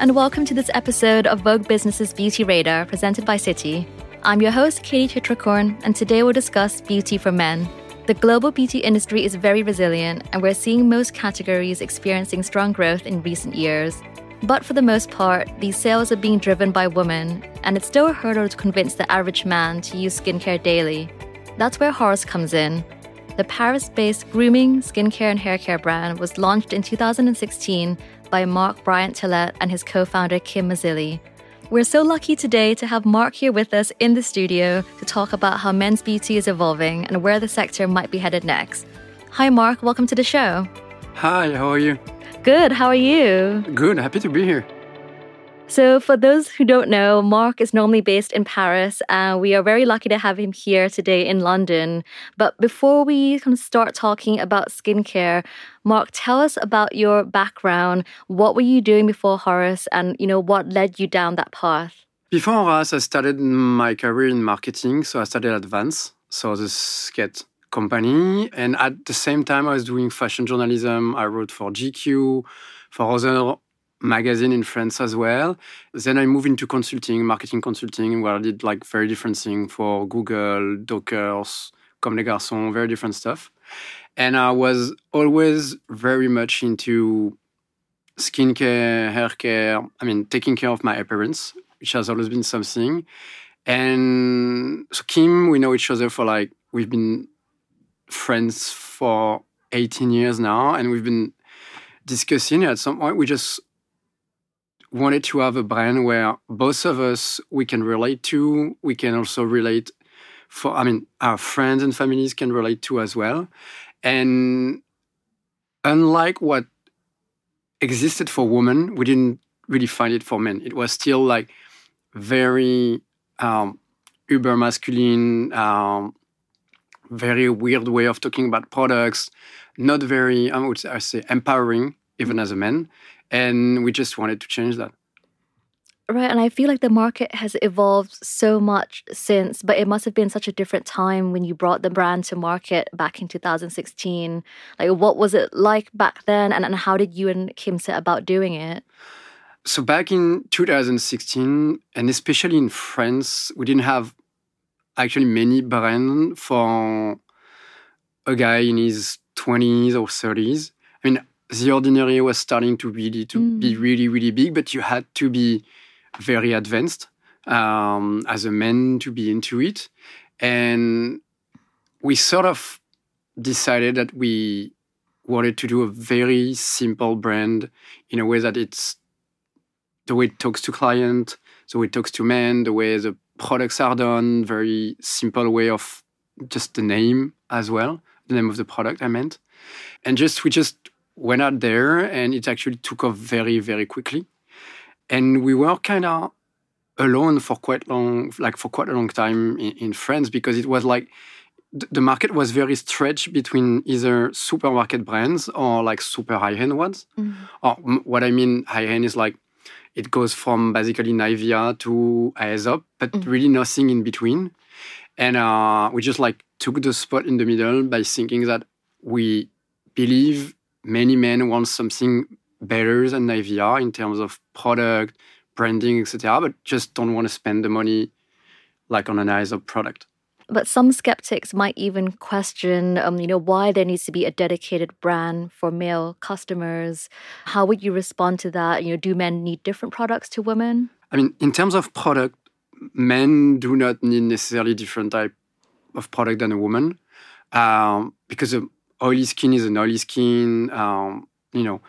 and welcome to this episode of Vogue Business's Beauty Radar presented by Citi. I'm your host, Kati Chitrakorn, and today we'll discuss beauty for men. The global beauty industry is very resilient, and we're seeing most categories experiencing strong growth in recent years. But for the most part, these sales are being driven by women, and it's still a hurdle to convince the average man to use skincare daily. That's where Horace comes in. The Paris based grooming, skincare, and haircare brand was launched in 2016 by Marc Briant-Terlet and his co founder Kim Mazzilli. We're so lucky today to have Marc here with us in the studio to talk about how men's beauty is evolving and where the sector might be headed next. Hi, Mark. Welcome to the show. Hi, how are you? Good. How are you? Good. Happy to be here. So, for those who don't know, Marc is normally based in Paris, and we are very lucky to have him here today in London. But before we kind of start talking about skincare, Marc, tell us about your background. What were you doing before Horace, and you know what led you down that path? Before Horace, I started my career in marketing. So I started at Vans, so the skate company, and at the same time, I was doing fashion journalism. I wrote for GQ, for other magazine in France as well. Then I moved into consulting, marketing consulting, where I did like very different things for Google, Dockers, Comme des Garçons, very different stuff. And I was always very much into skincare, hair care, I mean, taking care of my appearance, which has always been something. And so Kim, we know each other for like, we've been friends for 18 years now, and we've been discussing at some point we just wanted to have a brand where both of us we can relate to we can also relate for i mean our friends and families can relate to as well. And unlike what existed for women we didn't really find it for men. It was still like very um, uber masculine um, very weird way of talking about products not very i would say empowering even as a man and we just wanted to change that. Right, and I feel like the market has evolved so much since, but it must have been such a different time when you brought the brand to market back in 2016. Like, what was it like back then, and, and how did you and Kim set about doing it? So, back in 2016, and especially in France, we didn't have actually many brands for a guy in his 20s or 30s. I mean, the ordinary was starting to really to mm. be really really big but you had to be very advanced um, as a man to be into it and we sort of decided that we wanted to do a very simple brand in a way that it's the way it talks to client the way it talks to men the way the products are done very simple way of just the name as well the name of the product i meant and just we just went out there and it actually took off very, very quickly. And we were kind of alone for quite long, like for quite a long time in, in France because it was like the market was very stretched between either supermarket brands or like super high end ones. Mm. Or what I mean high end is like it goes from basically Nivea to Aesop, but mm. really nothing in between. And uh, we just like took the spot in the middle by thinking that we believe many men want something better than Nivea in terms of product, branding, etc., but just don't want to spend the money like on an Aesop product. But some skeptics might even question, um, you know, why there needs to be a dedicated brand for male customers. How would you respond to that? You know, do men need different products to women? I mean, in terms of product, men do not need necessarily different type of product than a woman, um, because oily skin is an oily skin. Um, you know,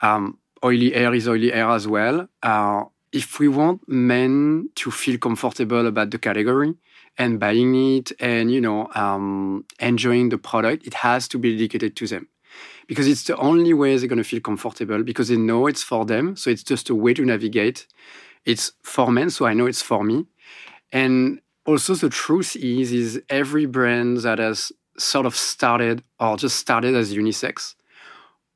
um, oily hair is oily hair as well. Uh, if we want men to feel comfortable about the category and buying it and you know um, enjoying the product, it has to be dedicated to them because it's the only way they're going to feel comfortable because they know it's for them. So it's just a way to navigate. It's for men, so I know it's for me. And also the truth is, is every brand that has sort of started or just started as unisex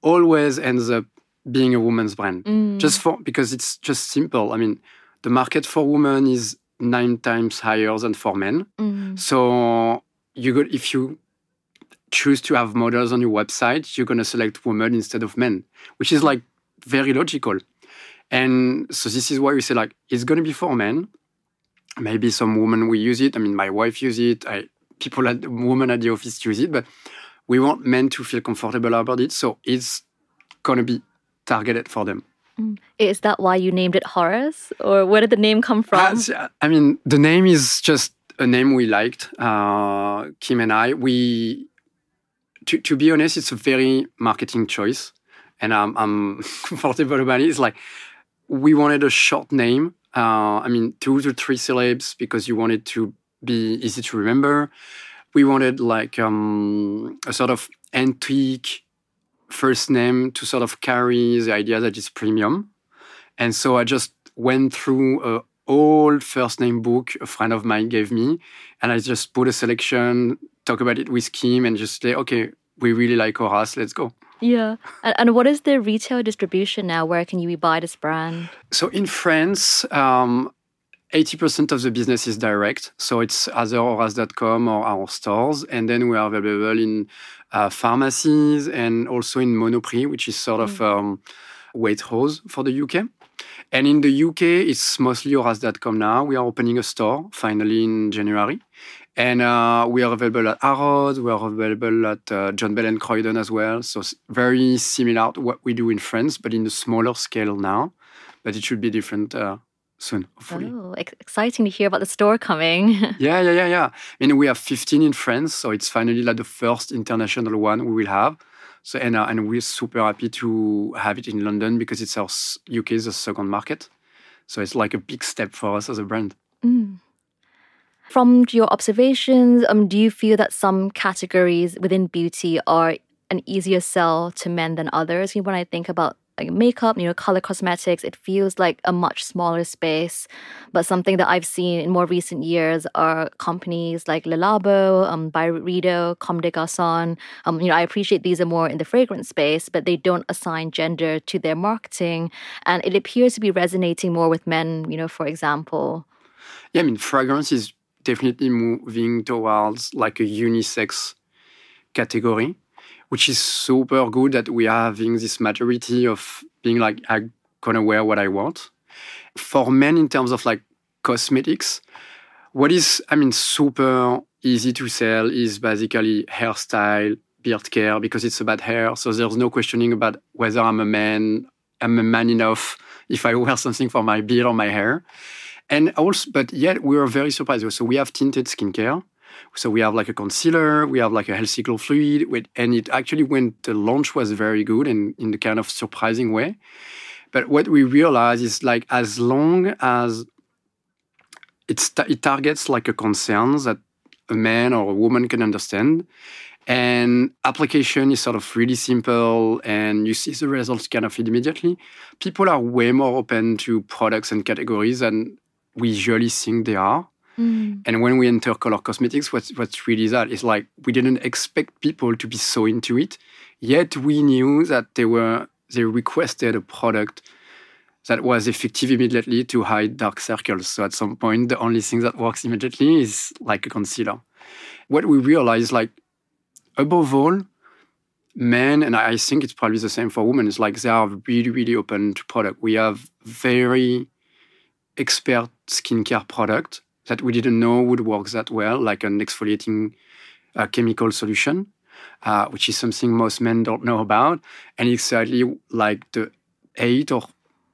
always ends up being a woman's brand mm. just for because it's just simple i mean the market for women is nine times higher than for men mm. so you go if you choose to have models on your website you're going to select women instead of men which is like very logical And so this is why we say like it's going to be for men. Maybe some women will use it. I mean, my wife use it. I, people at women at the office use it, but we want men to feel comfortable about it. So it's going to be targeted for them. Mm. Is that why you named it Horace, or where did the name come from? Uh, I mean, the name is just a name we liked. Uh, Kim and I, we, to, to be honest, it's a very marketing choice, and I'm, I'm comfortable about it. It's like we wanted a short name. Uh, I mean, two to three syllables because you wanted to be easy to remember. We wanted like um, a sort of antique first name to sort of carry the idea that it's premium. And so I just went through a old first name book a friend of mine gave me, and I just put a selection, talk about it with Kim, and just say, okay, we really like Horace, let's go. Yeah. And, and what is the retail distribution now? Where can you buy this brand? So in France, um, 80% of the business is direct. So it's either Horace.com or our stores. And then we are available in uh, pharmacies and also in Monoprix, which is sort mm. of um, Waitrose for the UK. And in the UK, it's mostly Horace.com now. We are opening a store finally in January. And uh, we are available at Harrods, we are available at uh, John Bell and Croyden as well. So very similar to what we do in France, but in a smaller scale now. But it should be different uh, soon, hopefully. Oh, exciting to hear about the store coming. yeah, yeah, yeah, yeah. I mean, we have 15 in France, so it's finally like the first international one we will have. So and uh, and we're super happy to have it in London because it's our UK's second market. So it's like a big step for us as a brand. Mm. From your observations, um, do you feel that some categories within beauty are an easier sell to men than others? When I think about like makeup, you know, color cosmetics, it feels like a much smaller space. But something that I've seen in more recent years are companies like Le Labo, um, Byredo, Comme des Garçons. Um, you know, I appreciate these are more in the fragrance space, but they don't assign gender to their marketing. And it appears to be resonating more with men, you know, for example. Yeah, I mean, fragrance is definitely moving towards like a unisex category which is super good that we are having this majority of being like, I'm gonna wear what I want. For men, in terms of like cosmetics, what is, I mean, super easy to sell is basically hairstyle, beard care, because it's about hair. So there's no questioning about whether I'm a man, I'm a man enough if I wear something for my beard or my hair. And also, but yet we are very surprised. So we have tinted skincare so we have like a concealer, we have like a healthy glow fluid, and it actually went. The launch was very good and in the kind of surprising way. But what we realize is like as long as it's it targets like a concern that a man or a woman can understand, and application is sort of really simple and you see the results kind of immediately people are way more open to products and categories than we usually think they are Mm. And when we enter color cosmetics, what's, what's really that is like we didn't expect people to be so into it, yet we knew that they were they requested a product that was effective immediately to hide dark circles. So at some point, the only thing that works immediately is like a concealer. What we realized, like above all, men, and I think it's probably the same for women, is like they are really, really open to product. We have very expert skincare product that we didn't know would work that well, like an exfoliating uh, chemical solution, uh, which is something most men don't know about. And it's sadly like the eight or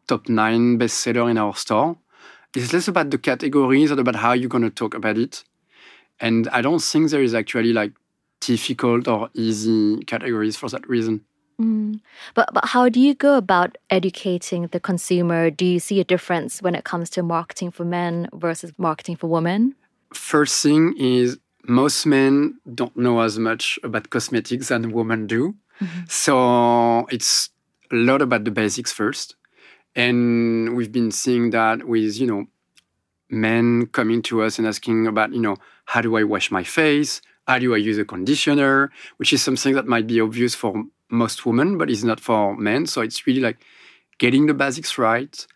top nine bestseller in our store. It's less about the categories and about how you're going to talk about it. And I don't think there is actually like difficult or easy categories for that reason. Mm. But but how do you go about educating the consumer? Do you see a difference when it comes to marketing for men versus marketing for women? First thing is most men don't know as much about cosmetics than women do. Mm-hmm. So it's a lot about the basics first. And we've been seeing that with, you know, men coming to us and asking about, you know, how do I wash my face? How do I use a conditioner? Which is something that might be obvious for most women, but it's not for men. So it's really like getting the basics right,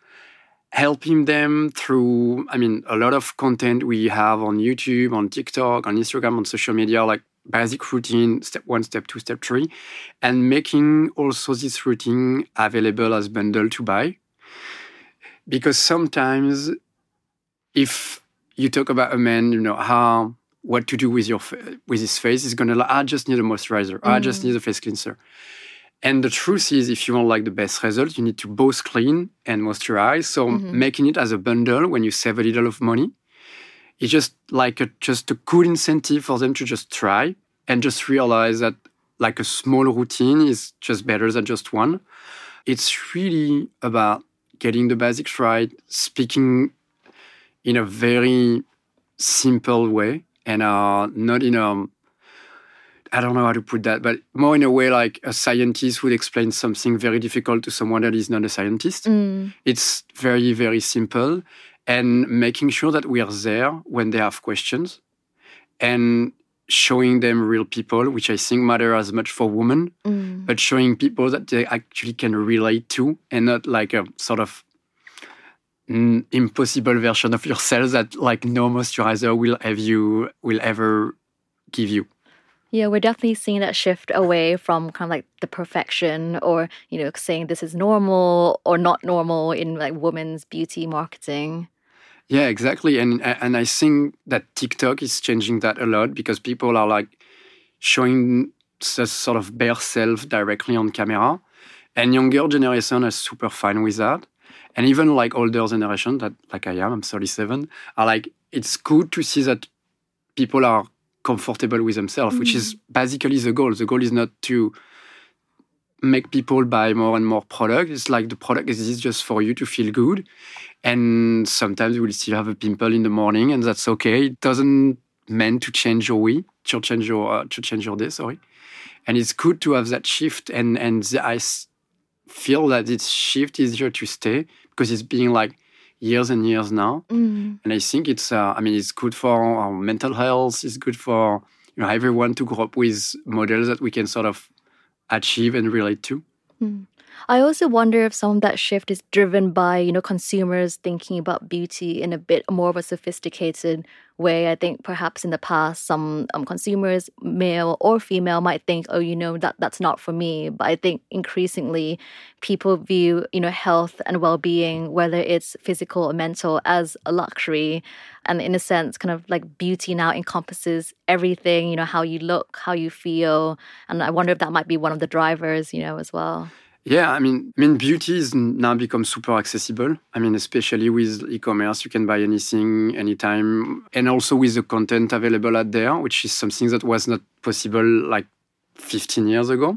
helping them through, I mean, a lot of content we have on YouTube, on TikTok, on Instagram, on social media, like basic routine, step one, step two, step three, and making also this routine available as bundle to buy. because sometimes if you talk about a man, you know how what to do with your with his face is gonna like, I just need a moisturizer, mm. I just need a face cleanser. And the truth is, if you want like the best result, you need to both clean and moisturize. So mm-hmm. making it as a bundle when you save a little of money, it's just like a, just a good incentive for them to just try and just realize that like a small routine is just better than just one. It's really about getting the basics right, speaking in a very simple way and uh, not in a I don't know how to put that, but more in a way like a scientist would explain something very difficult to someone that is not a scientist. Mm. It's very, very simple. And making sure that we are there when they have questions and showing them real people, which I think matter as much for women, mm. but showing people that they actually can relate to and not like a sort of Mm, impossible version of yourself that like no moisturizer will have you will ever give you. Yeah, we're definitely seeing that shift away from kind of like the perfection or, you know, saying this is normal or not normal in like women's beauty marketing. Yeah, exactly. And and I think that TikTok is changing that a lot because people are like showing a sort of bare self directly on camera. And younger generation are super fine with that. And even like older generation that like I am, I'm 37, are like, it's good to see that people are comfortable with themselves, mm-hmm. which is mm. basically the goal. The goal is not to make people buy more and more product. It's like the product is just for you to feel good. And sometimes you will still have a pimple in the morning, and that's okay. It doesn't mean to change your way, to change your uh, to change your day. Sorry, and it's good to have that shift. And and I feel that this shift is here to stay because it's been like years and years now. Mm. And I think it's uh, I mean it's good for our mental health. It's good for you know everyone to grow up with models that we can sort of achieve and relate to. Mm. I also wonder if some of that shift is driven by, you know, consumers thinking about beauty in a bit more of a sophisticated way. I think perhaps in the past, some um, consumers, male or female, might think, oh, you know, that that's not for me. But I think increasingly people view, you know, health and well-being, whether it's physical or mental, as a luxury. And in a sense, kind of like beauty now encompasses everything, you know, how you look, how you feel. And I wonder if that might be one of the drivers, you know, as well. Yeah, I mean, I mean, beauty is now become super accessible. I mean, especially with e-commerce, you can buy anything, anytime, and also with the content available out there, which is something that was not possible like 15 years ago.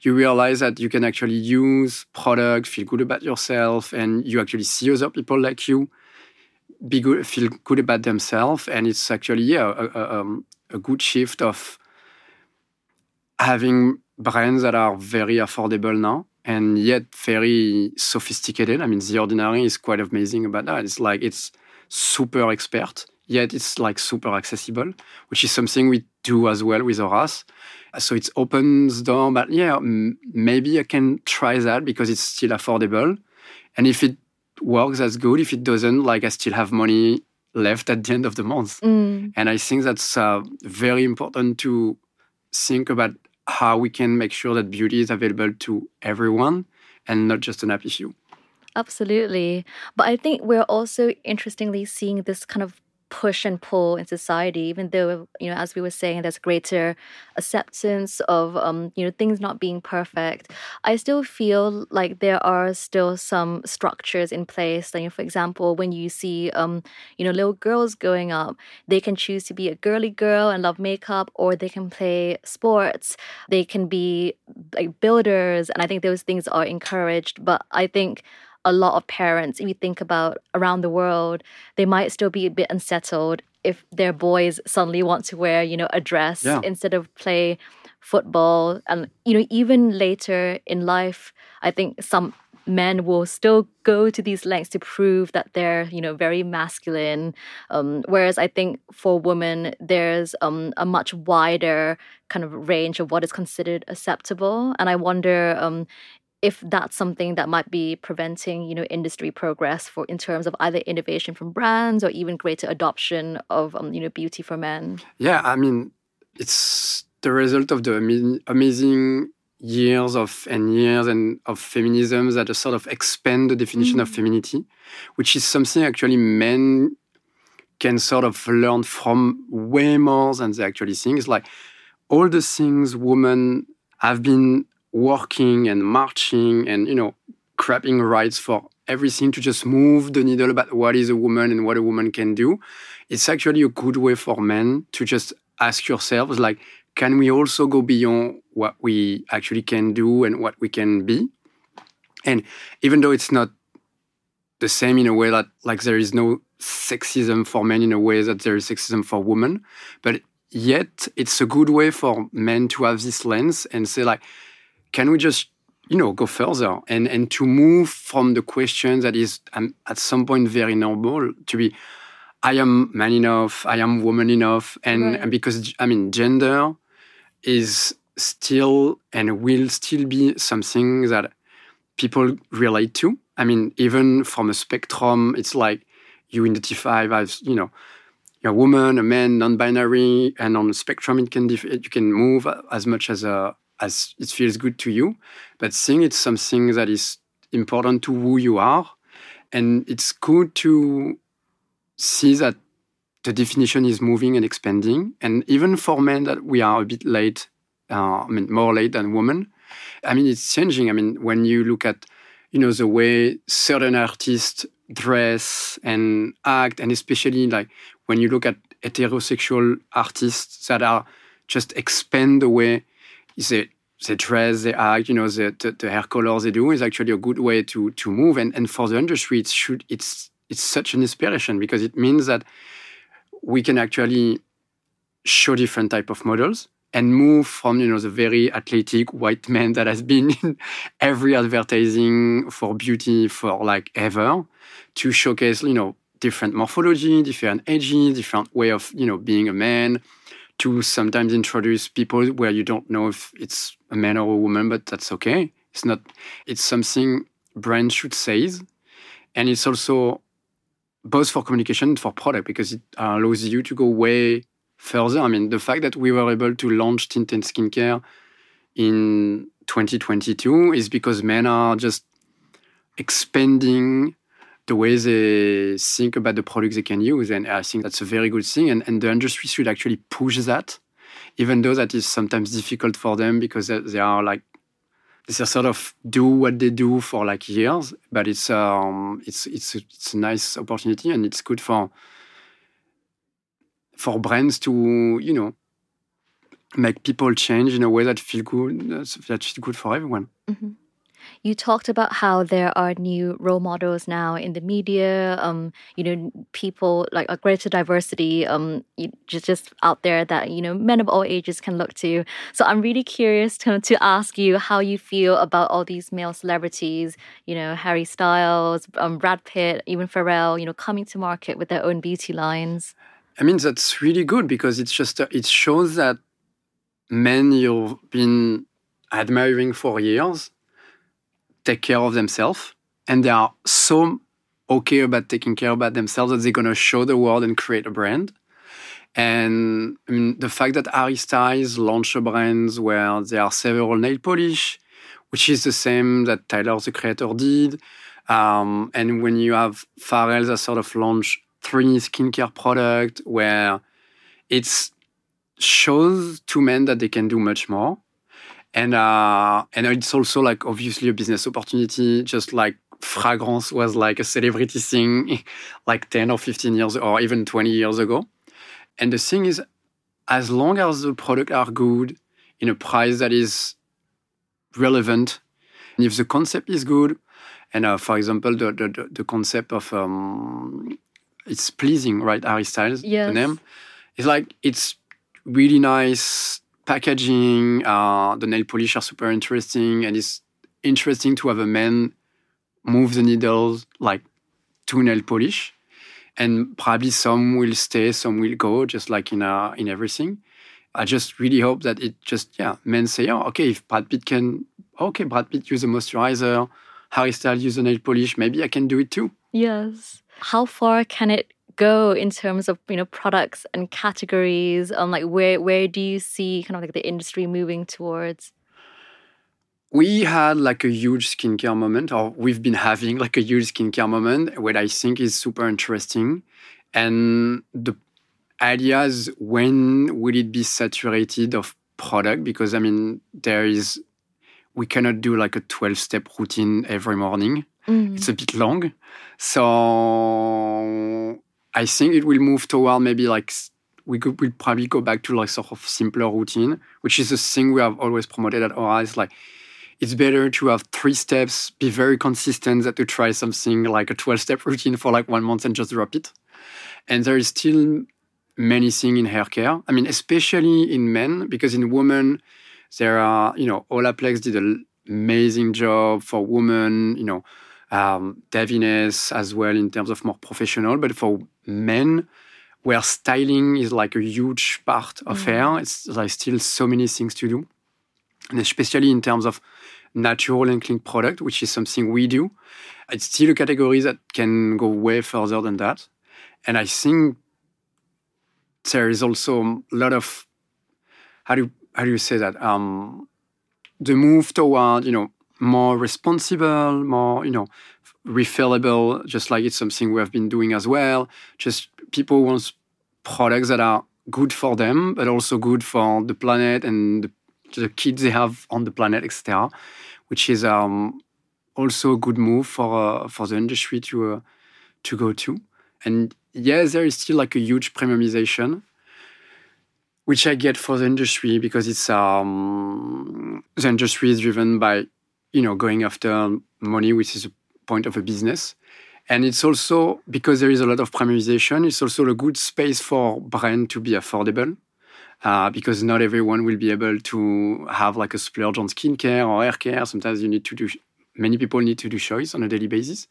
You realize that you can actually use product, feel good about yourself, and you actually see other people like you be good, feel good about themselves, and it's actually yeah a, a, um, a good shift of having brands that are very affordable now and yet very sophisticated. I mean, The Ordinary is quite amazing about that. It's like it's super expert, yet it's like super accessible, which is something we do as well with Horace. So it opens door, but yeah, maybe I can try that because it's still affordable. And if it works, that's good. If it doesn't, like I still have money left at the end of the month. Mm. And I think that's uh, very important to think about how we can make sure that beauty is available to everyone and not just an happy few. Absolutely. But I think we're also interestingly seeing this kind of push and pull in society even though you know as we were saying there's greater acceptance of um, you know things not being perfect i still feel like there are still some structures in place. Like, you know, for example when you see um, you know little girls growing up they can choose to be a girly girl and love makeup or they can play sports. They can be like builders and i think those things are encouraged. But i think a lot of parents, if you think about around the world, they might still be a bit unsettled if their boys suddenly want to wear, you know, a dress yeah. instead of play football. And, you know, even later in life, I think some men will still go to these lengths to prove that they're you know very masculine um, whereas i think for women there's um, a much wider kind of range of what is considered acceptable and i wonder um, if that's something that might be preventing you know industry progress for in terms of either innovation from brands or even greater adoption of um, you know beauty for men yeah i mean it's the result of the amazing years of and years and of feminism that sort of expand the definition mm. of femininity, which is something actually men can sort of learn from way more than they actually think. It's like all the things women have been working and marching and you know grabbing rights for everything to just move the needle about what is a woman and what a woman can do. It's actually a good way for men to just ask yourselves like, can we also go beyond what we actually can do and what we can be? And even though it's not the same in a way that like there is no sexism for men in a way that there is sexism for women, but yet it's a good way for men to have this lens and say like, can we just you know go further and and to move from the question that is um, at some point very normal to be I am man enough, I am woman enough, and, right. and because I mean gender is still and will still be something that people relate to. I mean, even from a spectrum, it's like you identify as you know you're a woman, a man, non-binary, and on the spectrum, it can you can move as much as a as it feels good to you. But seeing it's something that is important to who you are, and it's good to see that the definition is moving and expanding. And even for men that we are a bit late, uh, I mean more late than women, I mean it's changing. I mean when you look at you know the way certain artists dress and act, and especially like when you look at heterosexual artists that are just expand the way they they dress, they act, you know, the, the, the, hair color they do is actually a good way to to move. And and for the industry, it should it's it's such an inspiration because it means that we can actually show different type of models and move from you know the very athletic white man that has been in every advertising for beauty for like ever to showcase you know different morphology different ages different way of you know being a man to sometimes introduce people where you don't know if it's a man or a woman but that's okay it's not it's something brands should say and it's also both for communication and for product because it allows you to go way further. I mean, the fact that we were able to launch tint and skincare in 2022 is because men are just expanding the way they think about the products they can use. And I think that's a very good thing. And, and the industry should actually push that, even though that is sometimes difficult for them because they are like they sort of do what they do for like years, but it's um, it's it's it's a nice opportunity and it's good for for brands to you know make people change in a way that feel good that feel good for everyone. Mm-hmm. You talked about how there are new role models now in the media. Um, you know, people like a greater diversity. Um, just just out there that you know men of all ages can look to. So I'm really curious to to ask you how you feel about all these male celebrities. You know, Harry Styles, um, Brad Pitt, even Pharrell. You know, coming to market with their own beauty lines. I mean, that's really good because it's just uh, it shows that men you've been admiring for years take care of themselves and they are so okay about taking care about themselves that they're going to show the world and create a brand. And I mean, the fact that Harry Styles launched a brand where there are several nail polish, which is the same that Tyler the Creator did. Um, and when you have Pharrell that sort of launch three skincare product where it shows to men that they can do much more and uh, and it's also like obviously a business opportunity, just like fragrance was like a celebrity thing, like ten or fifteen years or even twenty years ago. And the thing is, as long as the product are good in a price that is relevant, and if the concept is good, and uh, for example, the, the the concept of um, it's pleasing, right? Harry Styles, yes. the name, it's like it's really nice packaging, uh, the nail polish are super interesting, and it's interesting to have a man move the needles like to nail polish. And probably some will stay, some will go, just like in uh, in everything. I just really hope that it just yeah, men say, oh, okay, if Brad Pitt can, okay, Brad Pitt use a moisturizer, Harry Styles use a nail polish, maybe I can do it too. Yes. How far can it go in terms of you know products and categories um like where where do you see kind of like the industry moving towards we had like a huge skincare moment, or we've been having like a huge skincare moment, what I think is super interesting. And the idea is when will it be saturated of product? Because I mean, there is, we cannot do like a 12 step routine every morning. Mm. It's a bit long. So I think it will move toward maybe like we could we'll probably go back to like sort of simpler routine, which is a thing we have always promoted at Horace. It's like it's better to have three steps, be very consistent, than to try something like a 12 step routine for like one month and just drop it. And there is still many things in hair care. I mean, especially in men, because in women, there are, you know, Olaplex did an amazing job for women, you know, um, Davines as well in terms of more professional. But for men, where styling is like a huge part of mm. hair, it's there's still so many things to do, and especially in terms of natural and clean product, which is something we do. It's still a category that can go way further than that, and I think there is also a lot of how do how do you say that um, the move toward you know more responsible, more, you know, refillable, just like it's something we have been doing as well. Just people want products that are good for them, but also good for the planet and the, the kids they have on the planet, etc. Which is um, also a good move for uh, for the industry to uh, to go to. And yes, there is still like a huge premiumization, which I get for the industry because it's um, the industry is driven by you know, going after money, which is a point of a business. And it's also because there is a lot of premiumization, it's also a good space for brand to be affordable. Uh, because not everyone will be able to have like a splurge on skincare or hair care. Sometimes you need to do, many people need to do choice on a daily basis.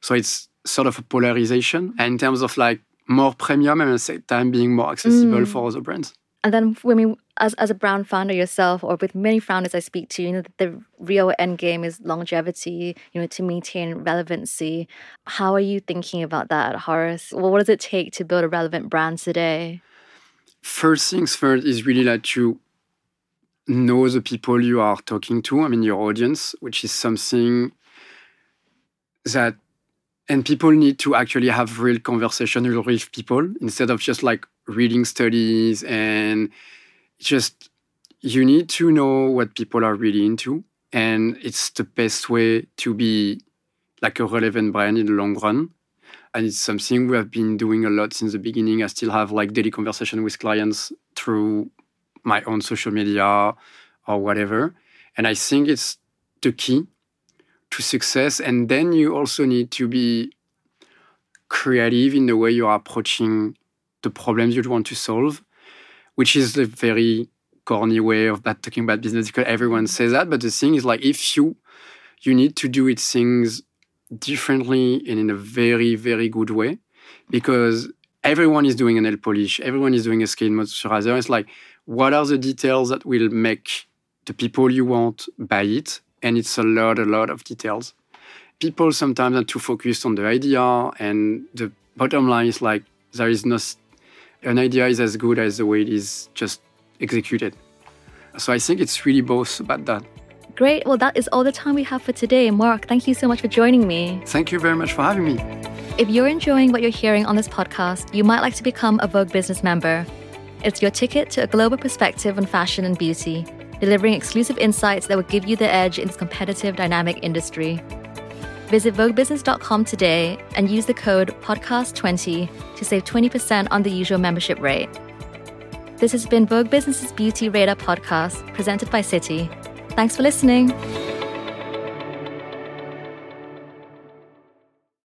So it's sort of a polarization. And in terms of like more premium and at the same time being more accessible mm. for other brands. And then when we as as a brand founder yourself or with many founders I speak to, you know, the real end game is longevity, you know, to maintain relevancy. How are you thinking about that, Horace? Well, what does it take to build a relevant brand today? First things first is really like to know the people you are talking to, I mean your audience, which is something that and people need to actually have real conversation with real people instead of just like reading studies and just you need to know what people are really into and it's the best way to be like a relevant brand in the long run. And it's something we have been doing a lot since the beginning. I still have like daily conversation with clients through my own social media or whatever. And i think it's the key to success. And then you also need to be creative in the way you are approaching the problems you want to solve which is a very corny way of talking about business because everyone says that. But the thing is, like, if you you need to do it things differently and in a very very good way, because everyone is doing an nail polish, everyone is doing a skin moisturizer. It's like, what are the details that will make the people you want buy it? And it's a lot, a lot of details. People sometimes are too focused on the idea, and the bottom line is like there is no an idea is as good as the way it is just executed. So I think it's really both about that. Great. Well, that is all the time we have for today. Marc, thank you so much for joining me. Thank you very much for having me. If you're enjoying what you're hearing on this podcast, you might like to become a Vogue Business member. It's your ticket to a global perspective on fashion and beauty, delivering exclusive insights that will give you the edge in this competitive, dynamic industry. Visit VogueBusiness.com today and use the code PODCAST20 to save 20% on the usual membership rate. This has been Vogue Business's Beauty Radar podcast, presented by Citi. Thanks for listening.